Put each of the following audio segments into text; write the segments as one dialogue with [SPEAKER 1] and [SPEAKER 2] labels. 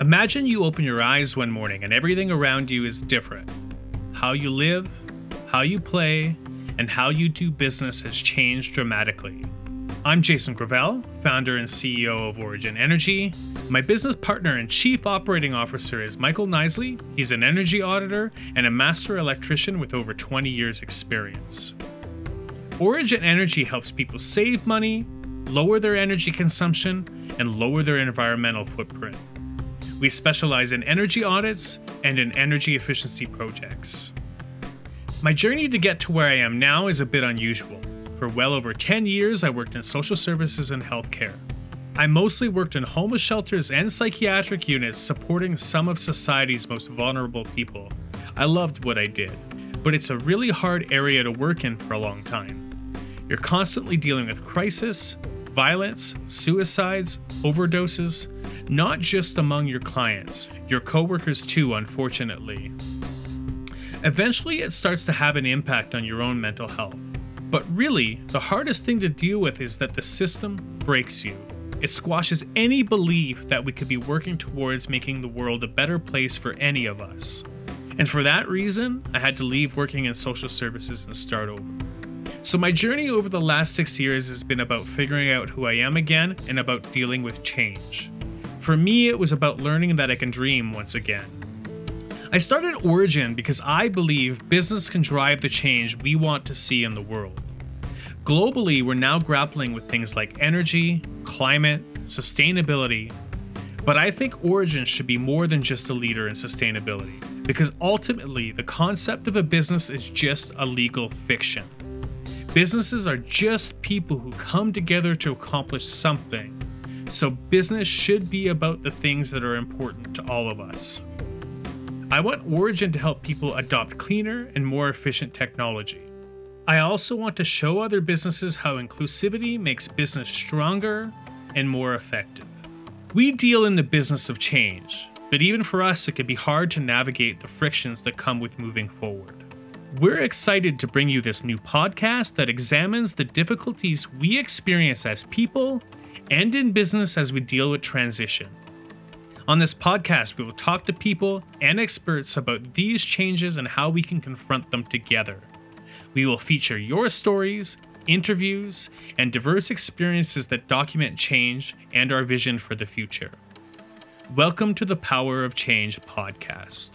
[SPEAKER 1] Imagine you open your eyes one morning and everything around you is different. How you live, how you play, and how you do business has changed dramatically. I'm Jason Gravel, founder and CEO of Origin Energy. My business partner and chief operating officer is Michael Knisley. He's an energy auditor and a master electrician with over 20 years' experience. Origin Energy helps people save money, lower their energy consumption, and lower their environmental footprint. We specialize in energy audits and in energy efficiency projects. My journey to get to where I am now is a bit unusual. For well over 10 years, I worked in social services and healthcare. I mostly worked in homeless shelters and psychiatric units supporting some of society's most vulnerable people. I loved what I did, but it's a really hard area to work in for a long time. You're constantly dealing with crisis, violence, suicides, overdoses, not just among your clients, your coworkers too, unfortunately. Eventually, it starts to have an impact on your own mental health. But really, the hardest thing to deal with is that the system breaks you. It squashes any belief that we could be working towards making the world a better place for any of us. And for that reason, I had to leave working in social services and start over. So, my journey over the last six years has been about figuring out who I am again and about dealing with change. For me, it was about learning that I can dream once again. I started Origin because I believe business can drive the change we want to see in the world. Globally, we're now grappling with things like energy, climate, sustainability, but I think Origin should be more than just a leader in sustainability, because ultimately, the concept of a business is just a legal fiction. Businesses are just people who come together to accomplish something. So, business should be about the things that are important to all of us. I want Origin to help people adopt cleaner and more efficient technology. I also want to show other businesses how inclusivity makes business stronger and more effective. We deal in the business of change, but even for us, it can be hard to navigate the frictions that come with moving forward. We're excited to bring you this new podcast that examines the difficulties we experience as people and in business as we deal with transition. On this podcast, we will talk to people and experts about these changes and how we can confront them together. We will feature your stories, interviews, and diverse experiences that document change and our vision for the future. Welcome to the Power of Change podcast.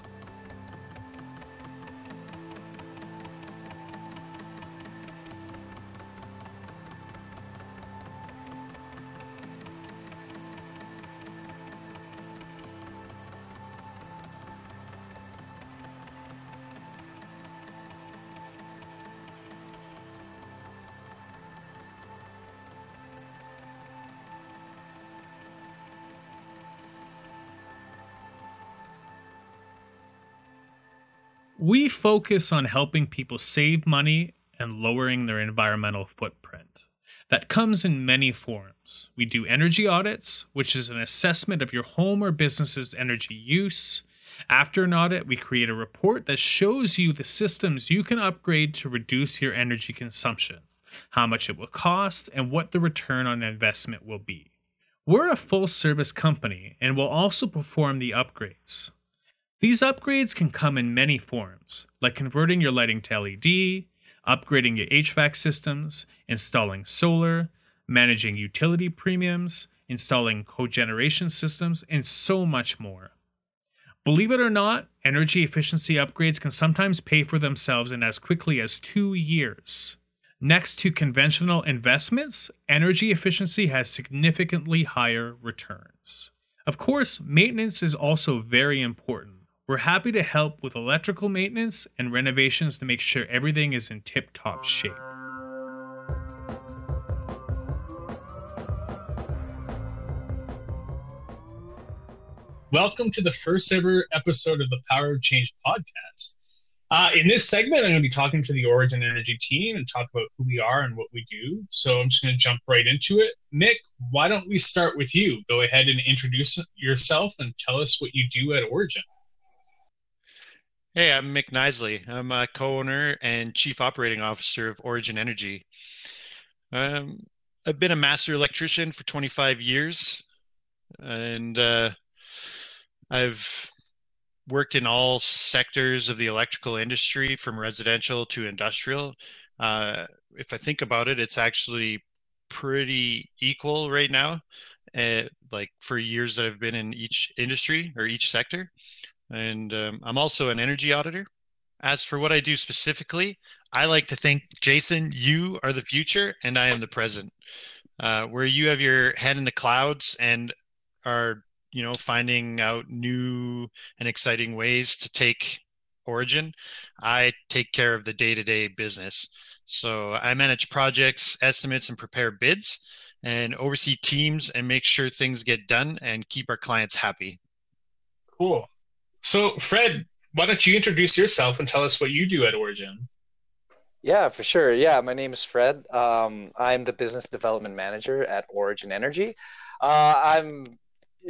[SPEAKER 1] We focus on helping people save money and lowering their environmental footprint. That comes in many forms. We do energy audits, which is an assessment of your home or business's energy use. After an audit, we create a report that shows you the systems you can upgrade to reduce your energy consumption, how much it will cost, and what the return on investment will be. We're a full service company and will also perform the upgrades. These upgrades can come in many forms, like converting your lighting to LED, upgrading your HVAC systems, installing solar, managing utility premiums, installing cogeneration systems, and so much more. Believe it or not, energy efficiency upgrades can sometimes pay for themselves in as quickly as two years. Next to conventional investments, energy efficiency has significantly higher returns. Of course, maintenance is also very important. We're happy to help with electrical maintenance and renovations to make sure everything is in tip top shape. Welcome to the first ever episode of the Power of Change podcast. Uh, in this segment, I'm going to be talking to the Origin Energy team and talk about who we are and what we do. So I'm just going to jump right into it. Mick, why don't we start with you? Go ahead and introduce yourself and tell us what you do at Origin.
[SPEAKER 2] Hey, I'm Mick Knisley. I'm a co-owner and chief operating officer of Origin Energy. Um, I've been a master electrician for 25 years, and uh, I've worked in all sectors of the electrical industry, from residential to industrial. Uh, if I think about it, it's actually pretty equal right now. Uh, like for years that I've been in each industry or each sector, and um, I'm also an energy auditor. As for what I do specifically, I like to think, Jason, you are the future and I am the present. Uh, where you have your head in the clouds and are, you know, finding out new and exciting ways to take Origin, I take care of the day to day business. So I manage projects, estimates, and prepare bids and oversee teams and make sure things get done and keep our clients happy.
[SPEAKER 3] Cool. So, Fred, why don't you introduce yourself and tell us what you do at Origin?
[SPEAKER 4] Yeah, for sure. Yeah, my name is Fred. Um, I'm the business development manager at Origin Energy. Uh, I'm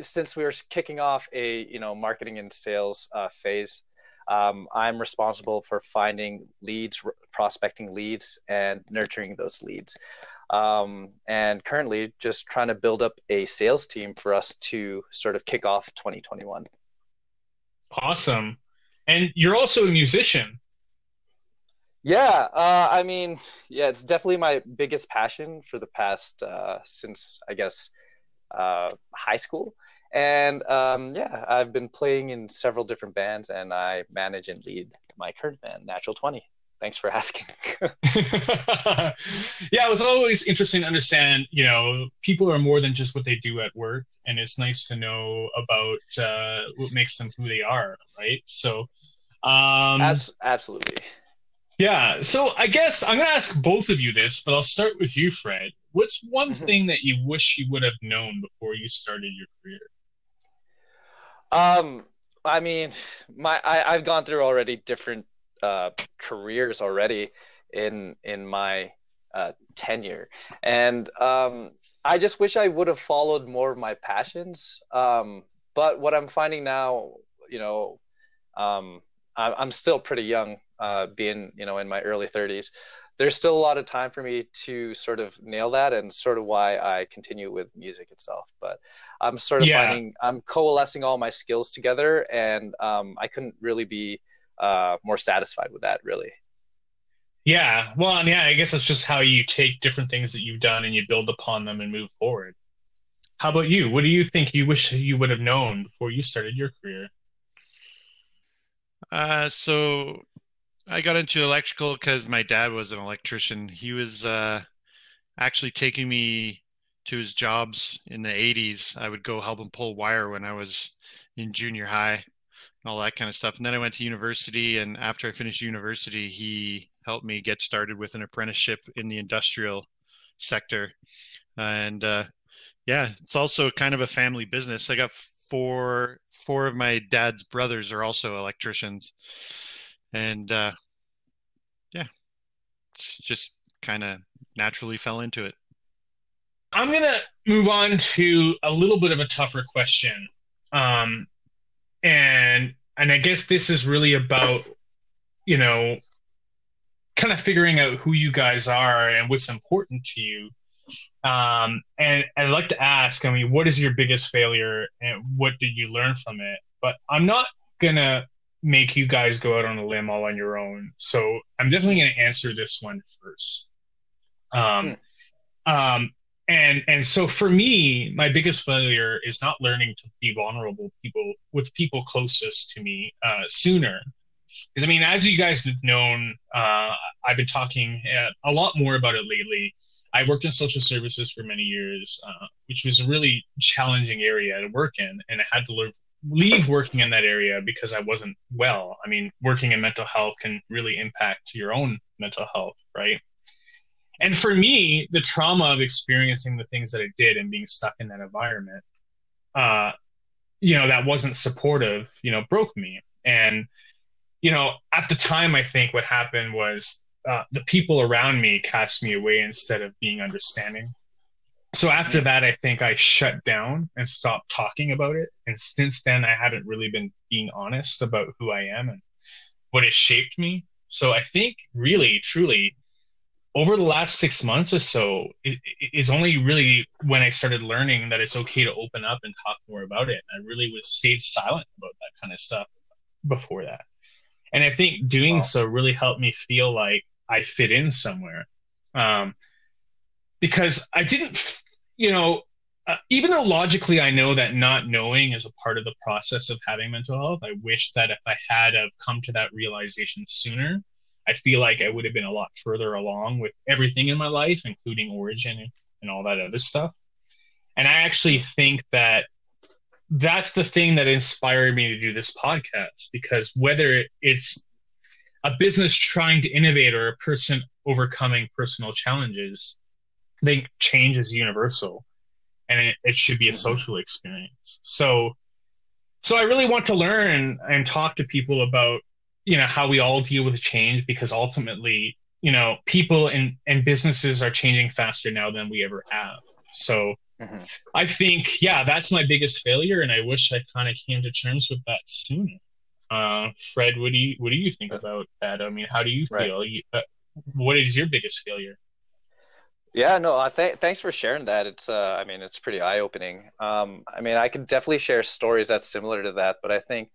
[SPEAKER 4] since we were kicking off a you know marketing and sales uh, phase. Um, I'm responsible for finding leads, prospecting leads, and nurturing those leads. Um, and currently, just trying to build up a sales team for us to sort of kick off 2021.
[SPEAKER 3] Awesome. And you're also a musician.
[SPEAKER 4] Yeah, uh, I mean, yeah, it's definitely my biggest passion for the past uh, since I guess uh, high school. And um, yeah, I've been playing in several different bands, and I manage and lead my current band, Natural Twenty. Thanks for asking.
[SPEAKER 3] yeah, it was always interesting to understand. You know, people are more than just what they do at work, and it's nice to know about uh, what makes them who they are, right? So, um,
[SPEAKER 4] As- absolutely.
[SPEAKER 3] Yeah. So I guess I'm going to ask both of you this, but I'll start with you, Fred. What's one mm-hmm. thing that you wish you would have known before you started your career?
[SPEAKER 4] Um, I mean, my I, I've gone through already different uh, careers already in in my uh, tenure, and um, I just wish I would have followed more of my passions. Um, but what I'm finding now, you know, um, I, I'm still pretty young, uh, being you know in my early 30s. There's still a lot of time for me to sort of nail that, and sort of why I continue with music itself. But I'm sort of yeah. finding I'm coalescing all my skills together, and um, I couldn't really be uh, more satisfied with that, really.
[SPEAKER 3] Yeah, well, and yeah, I guess that's just how you take different things that you've done and you build upon them and move forward. How about you? What do you think you wish you would have known before you started your career?
[SPEAKER 2] Uh, so I got into electrical because my dad was an electrician. He was uh, actually taking me to his jobs in the 80s. I would go help him pull wire when I was in junior high all that kind of stuff. And then I went to university, and after I finished university, he helped me get started with an apprenticeship in the industrial sector. And uh, yeah, it's also kind of a family business. I got four four of my dad's brothers are also electricians, and uh, yeah, it's just kind of naturally fell into it.
[SPEAKER 3] I'm gonna move on to a little bit of a tougher question. Um, and and I guess this is really about you know kind of figuring out who you guys are and what's important to you. Um, and I'd like to ask, I mean, what is your biggest failure and what did you learn from it? But I'm not gonna make you guys go out on a limb all on your own. So I'm definitely gonna answer this one first. Um, hmm. um, and and so for me my biggest failure is not learning to be vulnerable people with people closest to me uh, sooner. Because i mean as you guys have known uh, i've been talking uh, a lot more about it lately. I worked in social services for many years uh, which was a really challenging area to work in and i had to leave, leave working in that area because i wasn't well. I mean working in mental health can really impact your own mental health right and for me, the trauma of experiencing the things that I did and being stuck in that environment, uh, you know, that wasn't supportive, you know, broke me. And, you know, at the time, I think what happened was uh, the people around me cast me away instead of being understanding. So after that, I think I shut down and stopped talking about it. And since then, I haven't really been being honest about who I am and what has shaped me. So I think really, truly, over the last six months or so it, it is only really when I started learning that it's okay to open up and talk more about it. I really was stayed silent about that kind of stuff before that. And I think doing wow. so really helped me feel like I fit in somewhere. Um, because I didn't, you know, uh, even though logically I know that not knowing is a part of the process of having mental health, I wish that if I had have come to that realization sooner, I feel like I would have been a lot further along with everything in my life, including origin and all that other stuff. And I actually think that that's the thing that inspired me to do this podcast because whether it's a business trying to innovate or a person overcoming personal challenges, I think change is universal and it, it should be a mm-hmm. social experience. So, so I really want to learn and talk to people about you know how we all deal with change because ultimately you know people and and businesses are changing faster now than we ever have so mm-hmm. i think yeah that's my biggest failure and i wish i kind of came to terms with that sooner uh, fred what do you what do you think about that i mean how do you feel right. you, uh, what is your biggest failure
[SPEAKER 4] yeah, no, uh, th- thanks for sharing that. It's, uh, I mean, it's pretty eye opening. Um, I mean, I can definitely share stories that's similar to that, but I think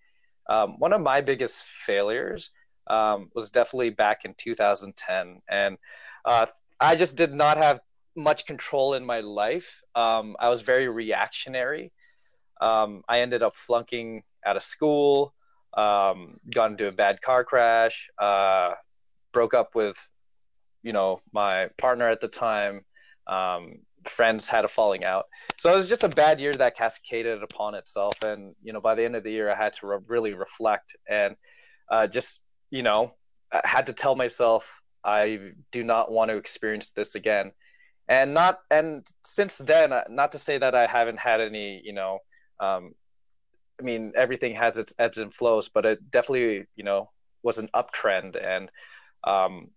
[SPEAKER 4] um, one of my biggest failures um, was definitely back in 2010, and uh, I just did not have much control in my life. Um, I was very reactionary. Um, I ended up flunking out of school, um, got into a bad car crash, uh, broke up with, you know, my partner at the time. Um, friends had a falling out. So it was just a bad year that cascaded upon itself. And, you know, by the end of the year, I had to re- really reflect and uh, just, you know, I had to tell myself, I do not want to experience this again. And not, and since then, uh, not to say that I haven't had any, you know, um, I mean, everything has its ebbs and flows, but it definitely, you know, was an uptrend. And, um,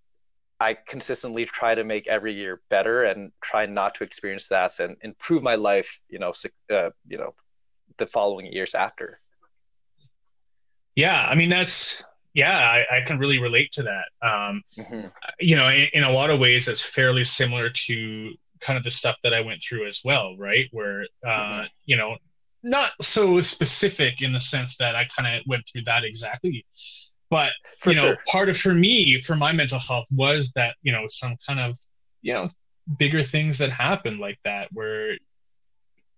[SPEAKER 4] I consistently try to make every year better and try not to experience that and improve my life, you know, uh, you know, the following years after.
[SPEAKER 3] Yeah, I mean that's yeah, I, I can really relate to that. Um, mm-hmm. You know, in, in, a lot of ways, it's fairly similar to kind of the stuff that I went through as well, right? Where uh, mm-hmm. you know, not so specific in the sense that I kind of went through that exactly, but for you know, sure. part of for me, for my mental health, was that you know some kind of you know bigger things that happen like that where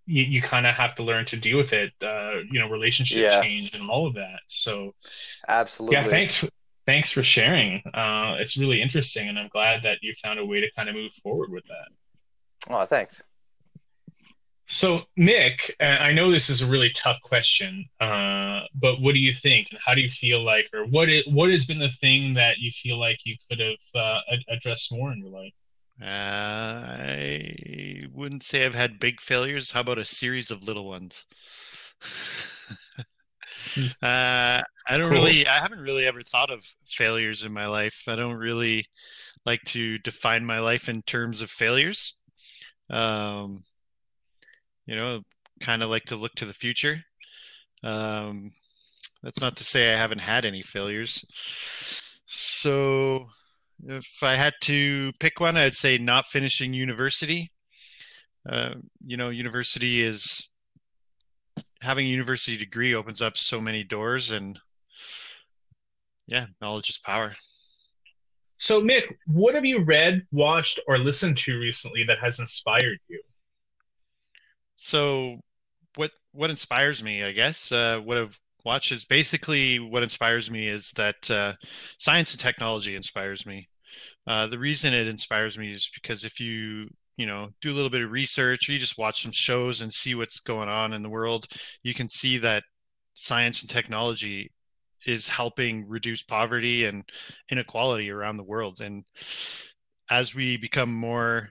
[SPEAKER 3] you, you kind of have to learn to deal with it uh you know relationship yeah. change and all of that. So
[SPEAKER 4] absolutely.
[SPEAKER 3] yeah thanks thanks for sharing. Uh it's really interesting and i'm glad that you found a way to kind of move forward with that.
[SPEAKER 4] Oh thanks
[SPEAKER 3] so, Mick, I know this is a really tough question, uh, but what do you think, and how do you feel like, or what what has been the thing that you feel like you could have uh, addressed more in your life?
[SPEAKER 2] Uh, I wouldn't say I've had big failures. How about a series of little ones? uh, I don't cool. really, I haven't really ever thought of failures in my life. I don't really like to define my life in terms of failures. Um, you know, kind of like to look to the future. Um, that's not to say I haven't had any failures. So, if I had to pick one, I'd say not finishing university. Uh, you know, university is having a university degree opens up so many doors, and yeah, knowledge is power.
[SPEAKER 3] So, Mick, what have you read, watched, or listened to recently that has inspired you?
[SPEAKER 2] So what what inspires me i guess uh, what i've watched is basically what inspires me is that uh, science and technology inspires me. Uh, the reason it inspires me is because if you you know do a little bit of research or you just watch some shows and see what's going on in the world you can see that science and technology is helping reduce poverty and inequality around the world. And as we become more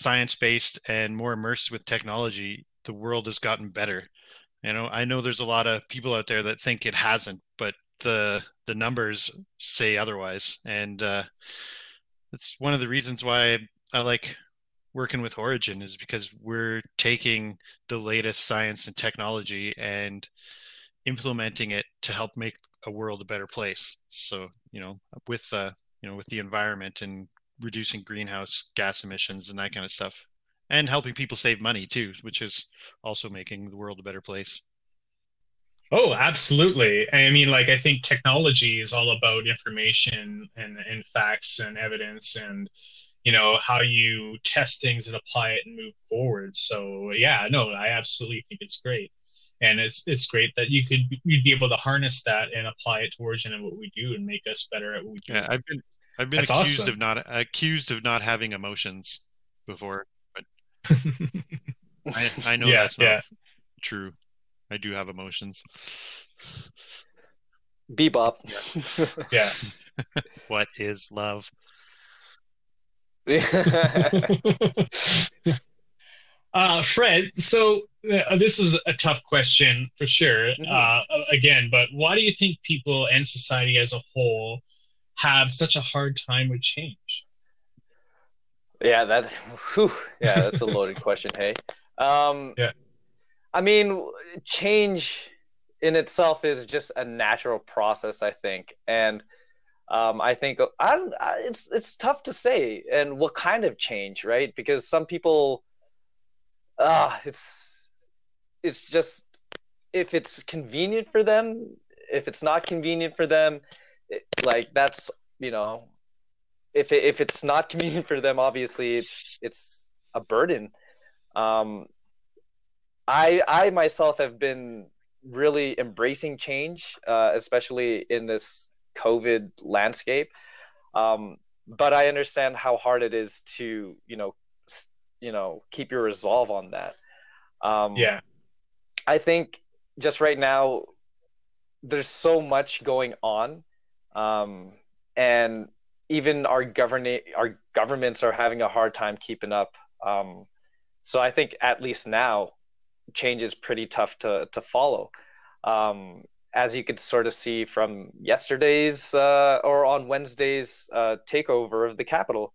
[SPEAKER 2] science based and more immersed with technology, the world has gotten better. You know, I know there's a lot of people out there that think it hasn't, but the the numbers say otherwise, and uh, that's one of the reasons why I like working with Origin is because we're taking the latest science and technology and implementing it to help make a world a better place. So you know, with uh, you know, with the environment and reducing greenhouse gas emissions and that kind of stuff. And helping people save money too which is also making the world a better place.
[SPEAKER 3] Oh absolutely. I mean like i think technology is all about information and, and facts and evidence and you know how you test things and apply it and move forward. So yeah no i absolutely think it's great. And it's it's great that you could you'd be able to harness that and apply it towards origin and what we do and make us better at what we do.
[SPEAKER 2] Yeah i've been i've been That's accused awesome. of not accused of not having emotions before but I, I know yeah, that's not yeah. true i do have emotions
[SPEAKER 4] bebop
[SPEAKER 3] yeah
[SPEAKER 2] what is love
[SPEAKER 3] uh, Fred, so uh, this is a tough question for sure. Mm-hmm. Uh, again, but why do you think people and society as a whole have such a hard time with change?
[SPEAKER 4] Yeah, that's whew, yeah, that's a loaded question. Hey, um,
[SPEAKER 3] yeah,
[SPEAKER 4] I mean, change in itself is just a natural process, I think, and um, I think I, I, it's it's tough to say, and what kind of change, right? Because some people, ah, uh, it's it's just if it's convenient for them, if it's not convenient for them, it, like that's you know, if it, if it's not convenient for them, obviously it's it's a burden. Um, I I myself have been really embracing change, uh, especially in this COVID landscape. Um, but I understand how hard it is to, you know, you know, keep your resolve on that. Um,
[SPEAKER 3] yeah.
[SPEAKER 4] I think just right now, there's so much going on, um, and even our governing our governments are having a hard time keeping up. Um, so I think at least now, change is pretty tough to to follow. Um, as you could sort of see from yesterday's uh, or on Wednesday's uh, takeover of the Capitol,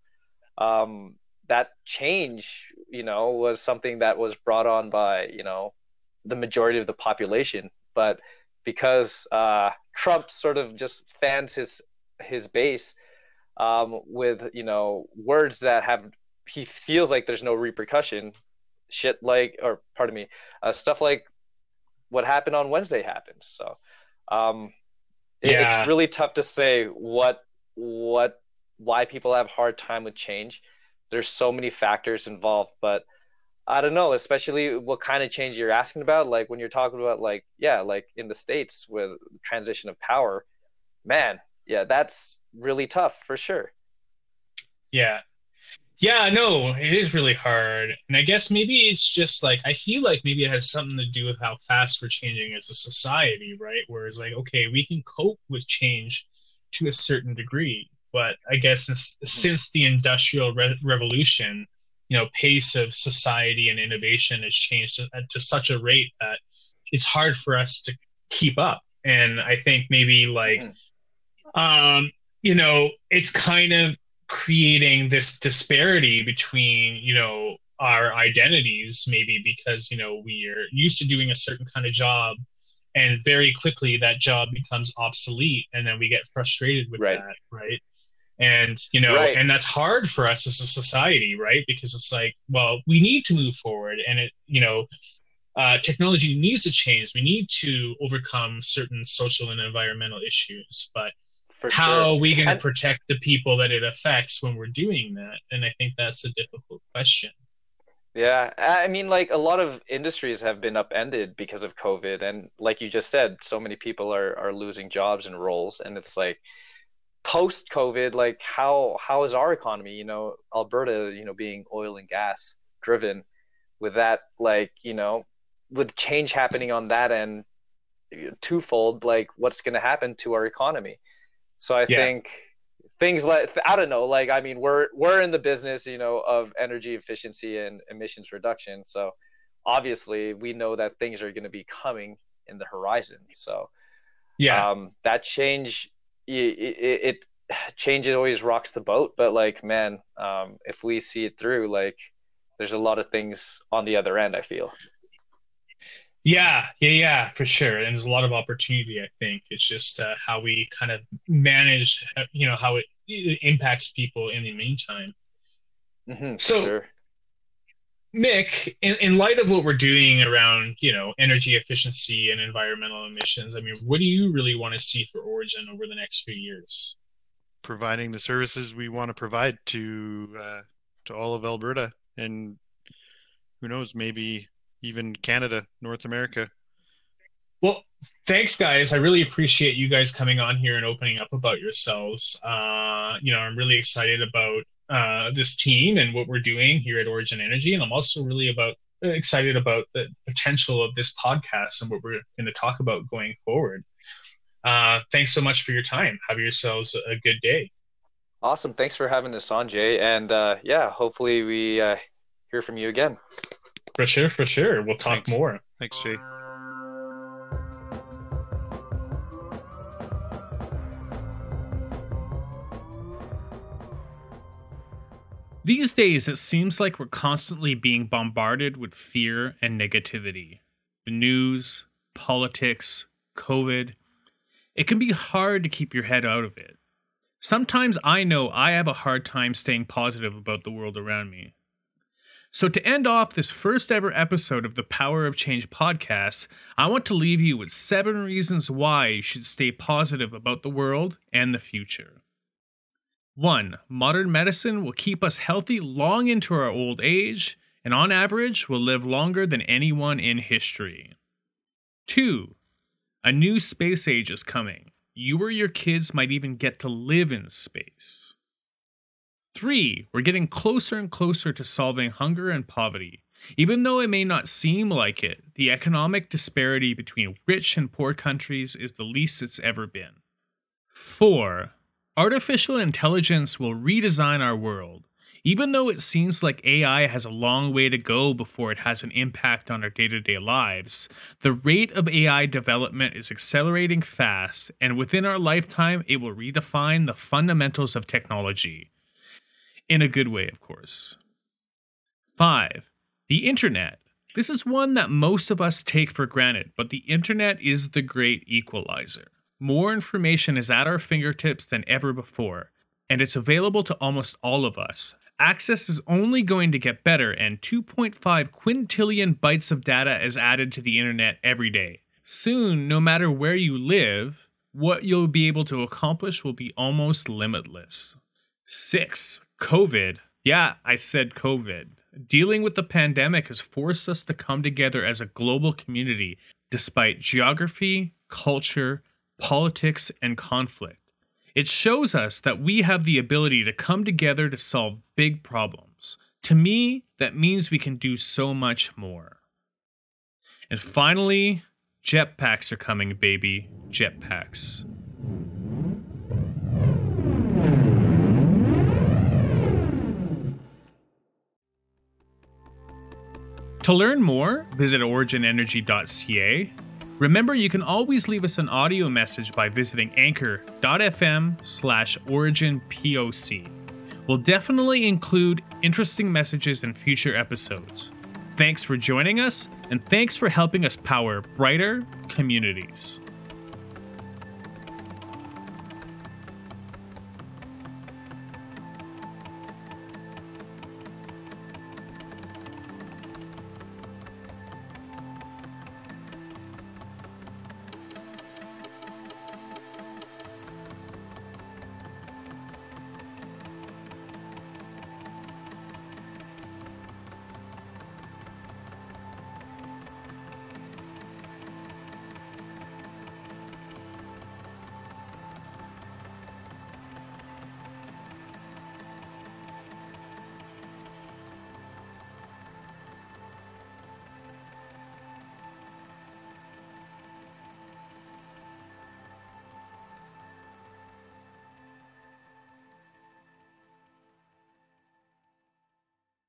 [SPEAKER 4] um, that change, you know, was something that was brought on by, you know, the majority of the population. But because uh, Trump sort of just fans his his base um, with, you know, words that have he feels like there's no repercussion, shit like, or pardon me, uh, stuff like what happened on Wednesday happened. So um, it, yeah. it's really tough to say what what why people have hard time with change. There's so many factors involved, but I don't know, especially what kind of change you're asking about. Like when you're talking about like yeah, like in the states with transition of power, man, yeah, that's really tough for sure.
[SPEAKER 3] Yeah, yeah, no, it is really hard. And I guess maybe it's just like, I feel like maybe it has something to do with how fast we're changing as a society, right? Whereas, like, okay, we can cope with change to a certain degree. But I guess since, hmm. since the Industrial Re- Revolution, you know, pace of society and innovation has changed to, to such a rate that it's hard for us to keep up. And I think maybe like, mm-hmm. um, you know, it's kind of creating this disparity between you know our identities maybe because you know we're used to doing a certain kind of job and very quickly that job becomes obsolete and then we get frustrated with right. that right and you know right. and that's hard for us as a society right because it's like well we need to move forward and it you know uh, technology needs to change we need to overcome certain social and environmental issues but for how sure. are we going to protect the people that it affects when we're doing that? And I think that's a difficult question.
[SPEAKER 4] Yeah, I mean, like a lot of industries have been upended because of COVID, and like you just said, so many people are are losing jobs and roles, and it's like post COVID, like how how is our economy? You know, Alberta, you know, being oil and gas driven, with that, like you know, with change happening on that end, twofold, like what's going to happen to our economy? So I yeah. think things like I don't know, like I mean, we're we're in the business, you know, of energy efficiency and emissions reduction. So obviously, we know that things are going to be coming in the horizon. So
[SPEAKER 3] yeah,
[SPEAKER 4] um, that change it, it, it change it always rocks the boat. But like, man, um, if we see it through, like, there's a lot of things on the other end. I feel.
[SPEAKER 3] Yeah, yeah, yeah, for sure. And there's a lot of opportunity. I think it's just uh, how we kind of manage, uh, you know, how it
[SPEAKER 1] impacts people in the meantime.
[SPEAKER 4] Mm-hmm,
[SPEAKER 1] so,
[SPEAKER 4] sure.
[SPEAKER 1] Mick, in, in light of what we're doing around you know energy efficiency and environmental emissions, I mean, what do you really want to see for Origin over the next few years?
[SPEAKER 2] Providing the services we want to provide to uh, to all of Alberta and who knows, maybe even Canada, North America.
[SPEAKER 1] Well, thanks, guys. I really appreciate you guys coming on here and opening up about yourselves. Uh, you know, I'm really excited about uh, this team and what we're doing here at Origin Energy, and I'm also really about excited about the potential of this podcast and what we're going to talk about going forward. Uh, thanks so much for your time. Have yourselves a good day.
[SPEAKER 4] Awesome. Thanks for having us on, Jay. And uh, yeah, hopefully we uh, hear from you again.
[SPEAKER 1] For sure, for sure. We'll talk
[SPEAKER 2] Thanks.
[SPEAKER 1] more.
[SPEAKER 2] Thanks, Jay.
[SPEAKER 1] These days, it seems like we're constantly being bombarded with fear and negativity. The news, politics, COVID. It can be hard to keep your head out of it. Sometimes I know I have a hard time staying positive about the world around me. So, to end off this first ever episode of the Power of Change podcast, I want to leave you with seven reasons why you should stay positive about the world and the future. One, modern medicine will keep us healthy long into our old age, and on average, will live longer than anyone in history. Two, a new space age is coming. You or your kids might even get to live in space. Three, we're getting closer and closer to solving hunger and poverty. Even though it may not seem like it, the economic disparity between rich and poor countries is the least it's ever been. Four, Artificial intelligence will redesign our world. Even though it seems like AI has a long way to go before it has an impact on our day to day lives, the rate of AI development is accelerating fast, and within our lifetime, it will redefine the fundamentals of technology. In a good way, of course. 5. The Internet. This is one that most of us take for granted, but the Internet is the great equalizer. More information is at our fingertips than ever before, and it's available to almost all of us. Access is only going to get better, and 2.5 quintillion bytes of data is added to the internet every day. Soon, no matter where you live, what you'll be able to accomplish will be almost limitless. 6. COVID. Yeah, I said COVID. Dealing with the pandemic has forced us to come together as a global community despite geography, culture, politics, and conflict. It shows us that we have the ability to come together to solve big problems. To me, that means we can do so much more. And finally, jetpacks are coming, baby. Jetpacks. To learn more, visit originenergy.ca Remember, you can always leave us an audio message by visiting anchor.fm slash originpoc. We'll definitely include interesting messages in future episodes. Thanks for joining us, and thanks for helping us power brighter communities.